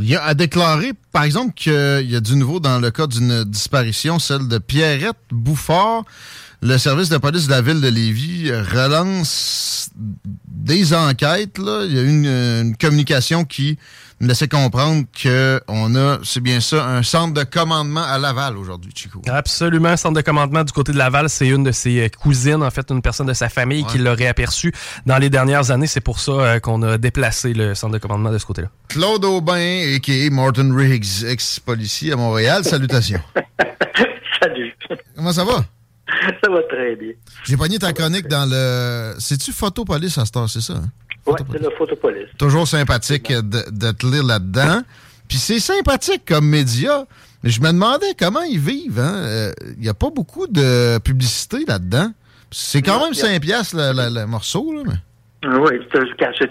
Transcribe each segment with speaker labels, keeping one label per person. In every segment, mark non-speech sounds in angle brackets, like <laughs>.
Speaker 1: Il a à déclarer, par exemple, qu'il y a du nouveau dans le cas d'une disparition, celle de Pierrette Bouffard. Le service de police de la ville de Lévis relance des enquêtes. Il y a une communication qui me laissait comprendre qu'on a, c'est bien ça, un centre de commandement à Laval aujourd'hui, Chico.
Speaker 2: Absolument, centre de commandement du côté de Laval, c'est une de ses euh, cousines, en fait, une personne de sa famille qui l'aurait aperçu dans les dernières années. C'est pour ça euh, qu'on a déplacé le centre de commandement de ce côté-là.
Speaker 1: Claude Aubin, a.k.a. Martin Riggs, ex-policier à Montréal. Salutations. <laughs>
Speaker 3: Salut.
Speaker 1: Comment ça va?
Speaker 3: Ça va très bien.
Speaker 1: J'ai pogné ta chronique dans le... C'est-tu Photopolis à cette heure, c'est ça? hein?
Speaker 3: Oui, c'est le photopolice.
Speaker 1: Toujours sympathique de, de te lire là-dedans. Puis c'est sympathique comme média. Mais je me demandais comment ils vivent. hein. Il n'y a pas beaucoup de publicité là-dedans. C'est quand
Speaker 3: Non,
Speaker 1: même
Speaker 3: y a-
Speaker 1: 5 piastres le, le- le morceau. Là, mais...
Speaker 3: Oui, c'est un cachet.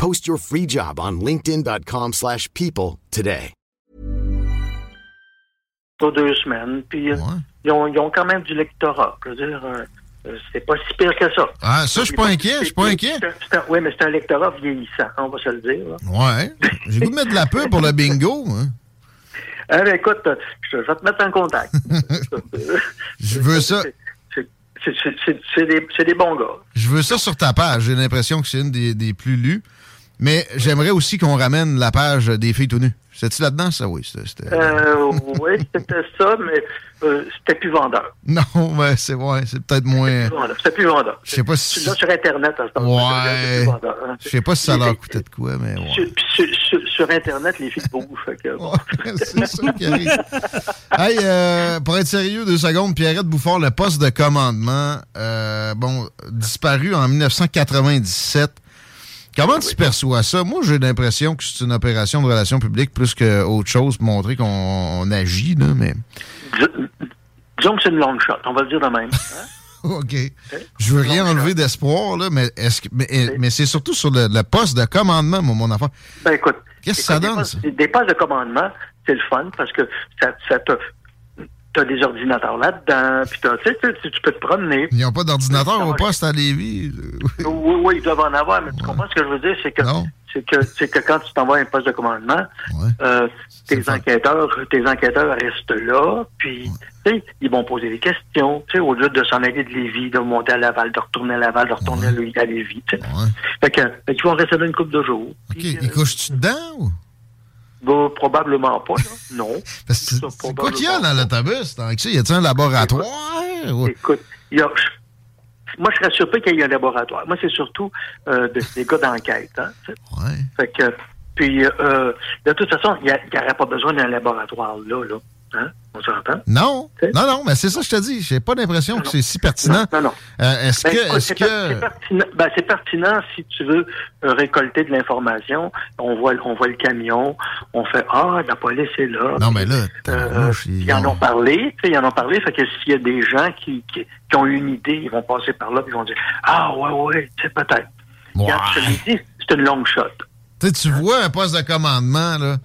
Speaker 4: Post your free job on linkedin.com/people slash people today.
Speaker 3: Pour deux semaines. Puis euh, ils, ont, ils ont quand même du lectorat. Je veux dire, euh, euh, c'est pas si pire que ça.
Speaker 1: Ah, ça, je suis pas inquiet, je suis pas inquiet.
Speaker 3: Oui, mais c'est un lectorat vieillissant, on va se le dire.
Speaker 1: Ouais. J'ai goût de mettre de la pub pour le bingo. hein.
Speaker 3: Ah, <laughs> ben, écoute, je, je vais te mettre en contact. <laughs>
Speaker 1: Je veux ça.
Speaker 3: Des, c'est des bons gars.
Speaker 1: Je veux ça sur ta page. J'ai l'impression que c'est une des, des plus lues. Mais j'aimerais aussi qu'on ramène la page des filles tout nues. C'était-tu là-dedans, ça? Oui. c'était-
Speaker 3: Euh, oui, <laughs> c'était ça, mais euh, c'était plus vendeur.
Speaker 1: Non, mais c'est ouais, c'est peut-être moins.
Speaker 3: C'était plus vendeur.
Speaker 1: Je sais pas si.
Speaker 3: l'as sur Internet à ce temps-là.
Speaker 1: Ouais.
Speaker 3: hein.
Speaker 1: Je sais pas si ça leur coûtait de quoi, mais ouais.
Speaker 3: Sur, puis sur, sur- sur Internet, les filles bougent. fait que, <laughs>
Speaker 1: c'est ça qui arrive. Hey, euh, pour être sérieux, deux secondes, Pierrette Bouffard, le poste de commandement, bon, disparu en 1997. Comment tu perçois ça? Moi, j'ai l'impression que c'est une opération de relations publiques plus qu'autre chose pour montrer qu'on on agit, là, mais.
Speaker 3: Disons que c'est une long shot, on va le dire de même. hein? <laughs>
Speaker 1: OK. Je veux rien enlever d'espoir, là, mais est-ce que mais, mais c'est surtout sur le, le poste de commandement, mon, mon affaire.
Speaker 3: Ben écoute,
Speaker 1: Qu'est-ce que ça
Speaker 3: des
Speaker 1: donne,
Speaker 3: postes-
Speaker 1: ça?
Speaker 3: Des postes de commandement, c'est le fun parce que ça, ça te. T'as des ordinateurs là-dedans, puis t'as- tu sais, tu peux te promener.
Speaker 1: Ils n'ont pas d'ordinateur au poste à Lévis.
Speaker 3: Oui, oui, ils doivent en avoir, mais tu comprends ce que je veux dire, c'est que c'est que c'est que quand tu t'envoies un poste de commandement,
Speaker 1: Ouais.
Speaker 3: euh, tes enquêteurs, tes enquêteurs restent là, puis tu sais, ils vont poser des questions, tu sais, au lieu de s'en aller de Lévis, de monter à Laval, de retourner à Laval, de retourner à Lé- à Lévis. Fait que, fait qu'ils vont rester là une couple de jours.
Speaker 1: OK.
Speaker 3: Puis,
Speaker 1: Il
Speaker 3: euh,
Speaker 1: couche-tu dedans ou?
Speaker 3: Bah, probablement pas, là. <laughs> Non.
Speaker 1: C'est- quoi qu'il y a dans l'autobus? Y a-tu un laboratoire? ou-
Speaker 3: Écoute, il y a, moi, je serais surpris qu'il y ait un laboratoire. Moi, c'est surtout euh, de- des gars d'enquête. Hein.
Speaker 1: Ouais.
Speaker 3: fait que, puis, euh, de toute façon, il n'y aurait pas besoin d'un laboratoire là, là. Hein? On s'entend?
Speaker 1: Non,
Speaker 3: C'est-
Speaker 1: non, non, mais c'est ça que je te dis. J'ai pas l'impression que c'est si pertinent.
Speaker 3: Non, non.
Speaker 1: Euh, est-ce
Speaker 3: Ben,
Speaker 1: que,
Speaker 3: c'est c'est
Speaker 1: que,
Speaker 3: pertinent, ben, c'est pertinent si tu veux euh, récolter de l'information. On voit, on voit le camion, on fait Ah, la police est là.
Speaker 1: non, mais là,
Speaker 3: Euh,
Speaker 1: tabarnouche, ils
Speaker 3: ils en
Speaker 1: ont-
Speaker 3: parlé, ils en ont parlé, fait que s'il y a des gens qui, qui, qui ont une idée, ils vont passer par là, puis ils vont dire Ah ouais, ouais, sais, peut-être. Je te c'est une longue shot.
Speaker 1: Tu vois un poste de commandement, là,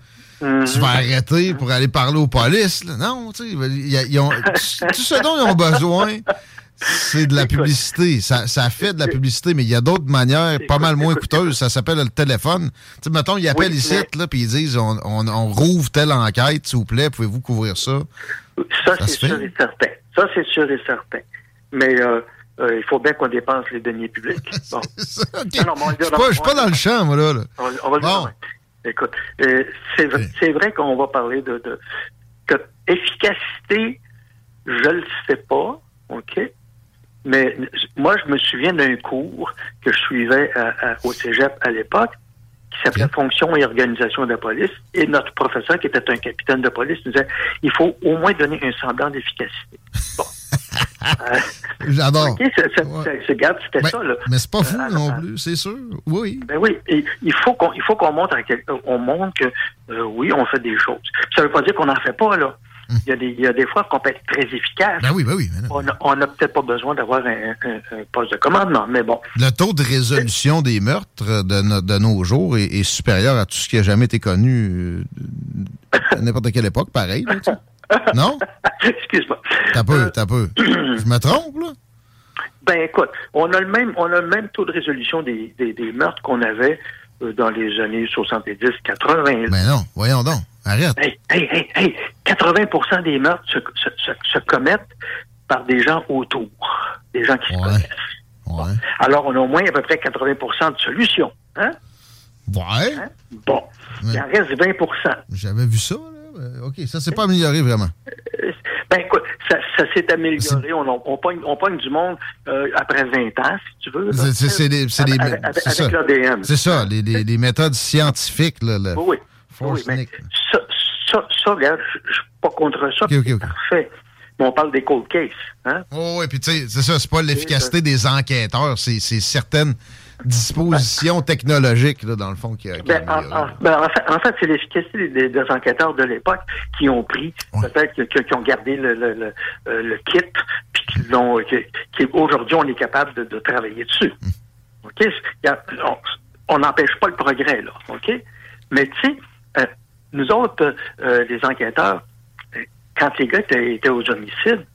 Speaker 3: Mhm.
Speaker 1: tu vas arrêter pour aller parler aux polices. là. Non, tu sais, tout ce dont ils ont besoin, c'est de la
Speaker 3: Écoute.
Speaker 1: publicité. Ça, ça fait de la publicité, mais il y a d'autres manières pas mal moins
Speaker 3: écoute,
Speaker 1: coûteuses. Ça s'appelle le téléphone. Tu sais, mettons, ils appellent
Speaker 3: Oui,
Speaker 1: ici,
Speaker 3: mais-
Speaker 1: là, puis ils disent on, on, on rouvre telle enquête, s'il vous plaît, pouvez-vous couvrir ça?
Speaker 3: Ça,
Speaker 1: Ça
Speaker 3: c'est sûr et certain. Ça, c'est sûr et certain. Mais euh, euh, il faut bien qu'on dépense les deniers publics. <laughs> Bon. Non,
Speaker 1: Je
Speaker 3: dire
Speaker 1: suis pas,
Speaker 3: dans-
Speaker 1: le champ, moi, là. là.
Speaker 3: On, va- on va le dire.
Speaker 1: Bon.
Speaker 3: Écoute, euh, c'est vrai, qu'on va parler de, efficacité, je le sais pas, ok? Mais moi, je me souviens d'un cours que je suivais à- à- au Cégep à l'époque, qui s'appelait. Fonction et organisation de la police, et notre professeur, qui était un capitaine de police, nous disait il faut au moins donner un semblant d'efficacité. Bon. Euh, <laughs>
Speaker 1: J'adore.
Speaker 3: ok, c'était
Speaker 1: Ben,
Speaker 3: ça, là.
Speaker 1: mais c'est pas fou
Speaker 3: Euh,
Speaker 1: non
Speaker 3: euh,
Speaker 1: plus, c'est sûr. Oui.
Speaker 3: Ben oui, et il faut qu'on montre on montre que euh, oui, on fait des choses. Ça veut pas dire qu'on n'en fait pas là. Il y a des il y a des fois qu'on peut être très efficace.
Speaker 1: Ben oui, ben oui. non.
Speaker 3: On n'a peut-être pas besoin d'avoir un, un- un poste de commandement, mais bon.
Speaker 1: Le taux de résolution des meurtres de, no- de nos jours est, est supérieur à tout ce qui a jamais été connu euh, à n'importe quelle époque, pareil. là. Non? <laughs>
Speaker 3: Excuse-moi.
Speaker 1: T'as peu,
Speaker 3: Euh,
Speaker 1: t'as peu. <clears throat> Je me trompe, là?
Speaker 3: Ben écoute, on a le même on a le même taux de résolution des, des, des meurtres qu'on avait euh, dans les années 70, 80.
Speaker 1: Ben non, voyons donc. Arrête.
Speaker 3: Hey, hey, hey, hey, 80% des meurtres se, se, se- se commettent par des gens autour, des gens qui se connaissent.
Speaker 1: Ouais.
Speaker 3: Alors, on a au moins à peu près 80% de solutions. Hein?
Speaker 1: Ouais.
Speaker 3: Hein? Bon. Il en reste 20%
Speaker 1: J'avais vu ça, là. Euh, OK, ça s'est pas amélioré vraiment.
Speaker 3: Euh, Ben écoute, ça, ça s'est amélioré. On, on, on, pogne, on pogne du monde euh, après 20 ans, si tu veux.
Speaker 1: C'est- des-
Speaker 3: Avec, avec- avec
Speaker 1: ça.
Speaker 3: l'ADN.
Speaker 1: C'est ça, les, les- les méthodes scientifiques, là. le
Speaker 3: Oui, oui. Mais ça, ça, ça, regarde, je suis pas contre ça. Parfait. Mais on parle des cold cases. Hein?
Speaker 1: Oh, oui, puis tu sais, c'est ça, c'est pas l'efficacité des enquêteurs, c'est c'est certaines dispositions technologiques, là, dans le fond, qui, qui
Speaker 3: Ben, en, en- ben, en fait, en fait, c'est l'efficacité des, des enquêteurs de l'époque qui ont pris, peut-être qui ont gardé le, le, le, euh, le kit, puis qui l'ont, aujourd'hui, on est capable de, de travailler dessus.
Speaker 1: Mm.
Speaker 3: OK? A- on- n'empêche pas le progrès, là. OK? Mais tu sais, euh, nous autres, euh, les enquêteurs, euh, quand les gars étaient, étaient aux homicides,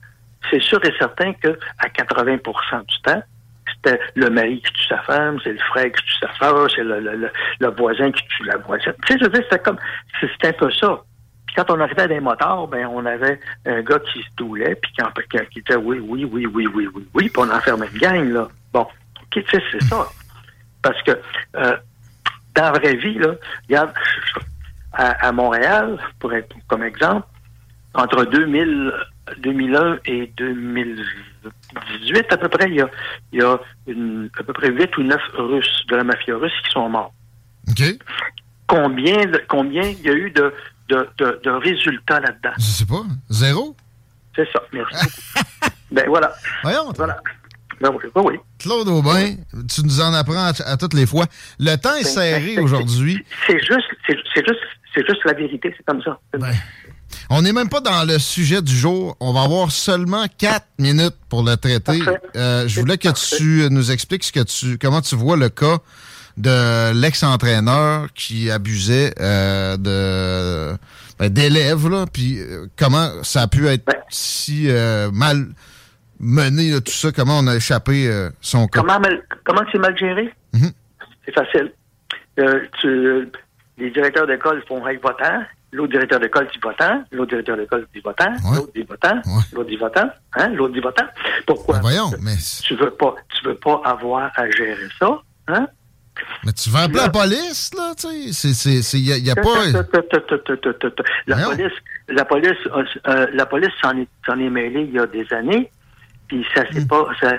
Speaker 3: c'est sûr et certain que à 80% du temps, c'était le mari qui tue sa femme, c'est le frère qui tue sa soeur, c'est le, le, le, voisin qui tue la voisine. Tu sais, je veux dire, c'était comme, c'était un peu ça. Puis quand on arrivait à des motards, ben, on avait un gars qui se doulait, puis qui, qui, disait oui, oui, oui, oui, oui, oui, oui, puis on enfermait une gang, là. Bon, tu sais, c'est ça. Parce que, euh, dans la vraie vie, là, regarde, à, à Montréal, pour être comme exemple, entre 2000, 2001 et 2018, à peu près, il y a, il y a une- à peu près 8 ou 9 Russes de la mafia russe qui sont morts.
Speaker 1: OK?
Speaker 3: Combien, de- combien il y a eu de, de, de, de résultats là-dedans?
Speaker 1: Je sais pas. Zéro?
Speaker 3: C'est ça. Merci beaucoup. <laughs> ben voilà.
Speaker 1: Voyons.
Speaker 3: Voilà. Ben oui, ben oui.
Speaker 1: Claude Aubin, tu nous en apprends à, à toutes les fois. Le temps est
Speaker 3: Ben,
Speaker 1: serré aujourd'hui.
Speaker 3: C'est juste, c'est juste, c'est juste la vérité, c'est comme ça.
Speaker 1: Ben, on n'est même pas dans le sujet du jour. On va avoir seulement quatre minutes pour le traiter. Euh, je voulais que tu nous expliques ce que tu, comment tu vois le cas de l'ex-entraîneur qui abusait euh, de ben, d'élèves, là, puis euh, comment ça a pu être
Speaker 3: Ben.
Speaker 1: si mal mené, là, tout ça, comment on a échappé son cas?
Speaker 3: Comment, mal- comment c'est mal géré?
Speaker 1: Mhm.
Speaker 3: C'est facile. tu, les directeurs d'école font avec votant, l'autre directeur d'école dit votant, l'autre directeur d'école dit votant, l'autre dit votant, l'autre dit votant, hein, l'autre dit votant. Pourquoi?
Speaker 1: Ben voyons, mais...
Speaker 3: Tu veux pas, tu veux pas avoir à gérer ça, hein?
Speaker 1: Mais tu vas appeler la police, là, tu sais. Il n'y a, pas.
Speaker 3: La police, la police, euh, la police s'en est, est mêlée il y a des années, puis ça c'est hmm. pas. Ça,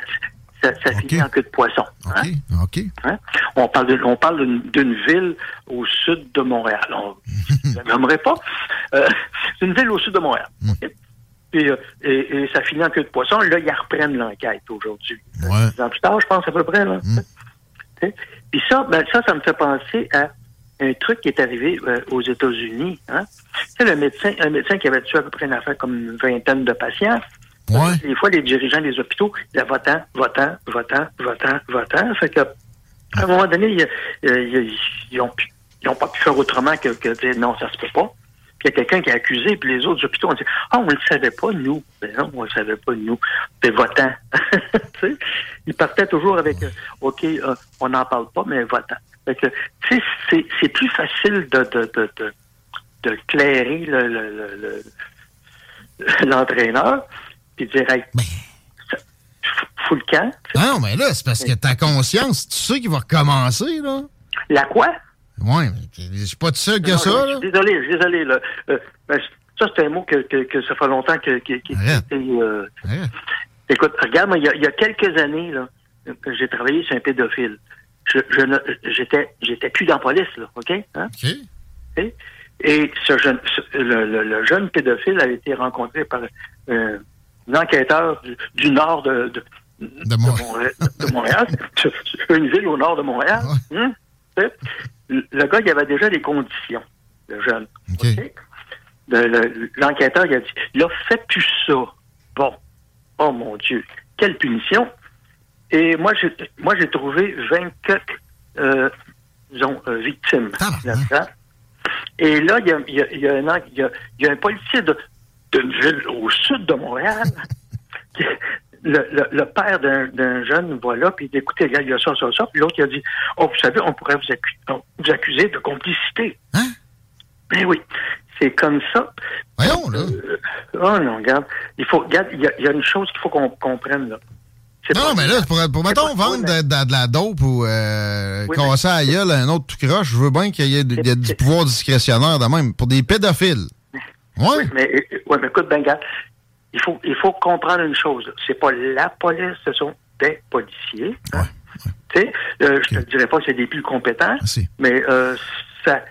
Speaker 3: ça, ça finit en queue de poisson.
Speaker 1: Hein? OK.
Speaker 3: Hein? On parle on parle d'une ville au sud de Montréal. je n'aimerais pas. Euh, c'est une ville au sud de Montréal. Hmm. Euh, et, ça finit en queue de poisson. Là, ils reprennent l'enquête aujourd'hui.
Speaker 1: Ouais.
Speaker 3: Ans plus tard, je pense, à peu près. Là. Hmm. Puis ça, ben, ça, ça me fait penser à un truc qui est arrivé euh, aux États-Unis. Hein? Tu le médecin, un médecin qui avait tué à peu près une affaire comme une vingtaine de patients.
Speaker 1: Ouais.
Speaker 3: Des fois, les dirigeants des hôpitaux, il votant, votant, votant, votant, votant. Fait que, à un moment donné, ils n'ont pas pu faire autrement que, que dire non, ça se peut pas. Puis il y a quelqu'un qui a accusé, puis les autres hôpitaux ont dit Ah, on ne le savait pas, nous. Ben non, on ne le savait pas, nous. C'est votant. <laughs> ils partaient toujours avec euh, OK, euh, on n'en parle pas, mais votant. Fait que, c'est plus facile de, de, de, de, de clairer <laughs> l'entraîneur. Le, puis dire, hey, ben... fous le camp.
Speaker 1: Non, mais là, c'est parce que ta conscience, tu sais qu'il va recommencer, là.
Speaker 3: La quoi?
Speaker 1: Oui, mais je suis pas tout seul que ça, là.
Speaker 3: Désolé, désolé, là. Euh, ben, ça, c'est un mot que, que, que, ça fait longtemps que, que,
Speaker 1: euh...
Speaker 3: Écoute, regarde, il y, a, il y a quelques années, là, j'ai travaillé sur un pédophile. Je, je j'étais, plus dans la police, là, OK? Hein?
Speaker 1: OK.
Speaker 3: Et ce jeune, le, le, le, jeune pédophile a été rencontré par euh, enquêteur du, nord de, de, de, Montréal, <laughs> une ville au nord de Montréal. Hein? Le gars, il avait déjà des conditions, le jeune. L'enquêteur, il a dit, là, faites plus ça. Bon. Oh mon Dieu. Quelle punition. Et moi, j'ai, moi, j'ai trouvé 24 euh, disons, euh, victimes Et là, il y a, il y a, il y a, un, il y a, il y a un policier de, d'une ville au sud de Montréal. <laughs> le, le, père d'un jeune va là, puis il dit, écoutez, il y a ça, ça, ça. Puis l'autre, il a dit, oh, vous savez, on pourrait vous, vous accuser de complicité.
Speaker 1: Hein?
Speaker 3: Ben oui, c'est comme ça.
Speaker 1: Voyons, là.
Speaker 3: Euh, oh non, regarde. Il faut, regarde, il y a, il y a une chose qu'il faut qu'on comprenne, là.
Speaker 1: Non, mais là, pour, pour mettons, vendre de, de, de, la dope ou euh, oui, casser à gueule un autre tout croche, je veux bien qu'il y ait du pouvoir discrétionnaire de même. Pour des pédophiles.
Speaker 3: Oui. Mais, ouais, mais écoute, Bengal, il faut, il faut comprendre une chose. C'est pas la police, ce sont des policiers.
Speaker 1: Hein.
Speaker 3: Euh, je te dirais pas que c'est des plus compétents,
Speaker 1: ah,
Speaker 3: mais euh, ça,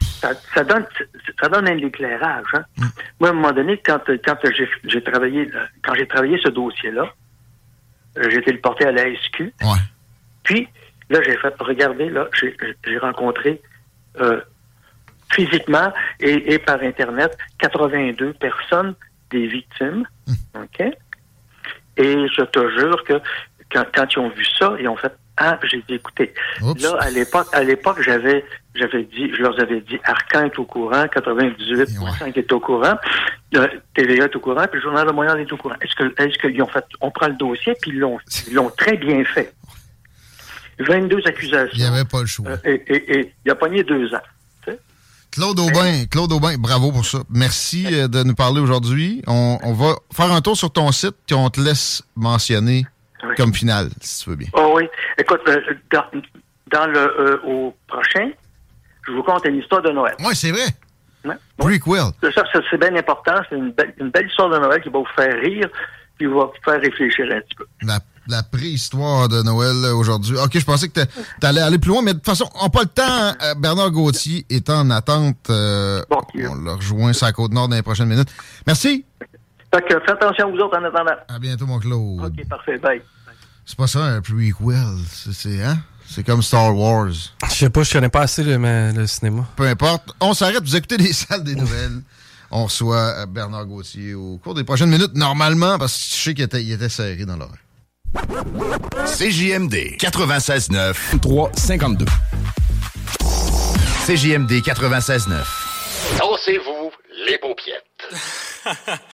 Speaker 3: ça, ça, donne, ça donne un éclairage. Hein.
Speaker 1: Mm.
Speaker 3: Moi, à un moment donné, quand, quand j'ai travaillé, quand j'ai travaillé ce dossier-là, euh, j'ai été le porté à la SQ.
Speaker 1: Ouais.
Speaker 3: Puis, là, j'ai fait, regardez, là, j'ai rencontré euh, physiquement et, par Internet 82 personnes des victimes.
Speaker 1: Hmm.
Speaker 3: OK? Et je te jure que quand, ils ont vu ça, ils ont fait Ah, j'ai dit écoutez, là, à l'époque, à l'époque, j'avais j'avais dit, je leur avais dit Arcan est au courant, 98 est au courant, euh, TVA est au courant, puis le Journal de Montréal est au courant. Est-ce que est-ce qu'ils ont fait on prend le dossier, puis ils l'ont ils l'ont très bien fait. <laughs> 22 accusations.
Speaker 1: Il n'y avait pas le choix.
Speaker 3: Euh, et, et, et, il a pogné deux ans.
Speaker 1: Claude Aubin, Claude Aubin, bravo pour ça. Merci euh, de nous parler aujourd'hui. On, va faire un tour sur ton site et on te laisse mentionner comme finale, si tu veux bien.
Speaker 3: Oh oui. Écoute, euh, dans, le euh, au prochain, je vous conte une histoire de Noël.
Speaker 1: Oui, c'est vrai.
Speaker 3: Ouais.
Speaker 1: Prequel.
Speaker 3: Ça, c'est bien important. C'est une, une, belle histoire de Noël qui va vous faire rire puis va vous faire réfléchir un petit peu
Speaker 1: la préhistoire de Noël aujourd'hui. OK, je pensais que tu allais aller plus loin, mais de toute façon, on n'a pas le temps. Euh, Bernard Gauthier est en attente. Euh, on le rejoint sur la Côte-Nord dans les prochaines minutes. Merci.
Speaker 3: Fait que faites attention à vous autres en attendant.
Speaker 1: À bientôt, mon Claude.
Speaker 3: OK, parfait. Bye.
Speaker 1: C'est pas ça, un prequel. C'est, hein? C'est comme Star Wars.
Speaker 2: Je sais pas, je connais pas assez le, le cinéma.
Speaker 1: Peu importe. On s'arrête, vous écoutez les <laughs> salles des nouvelles. On reçoit euh, Bernard Gauthier au cours des prochaines minutes, normalement, parce que je sais qu'il était, il était serré dans l'oreille.
Speaker 5: CJMD 96.9 352. CJMD 96.9.
Speaker 6: Dansez-vous les paupiètes. <laughs>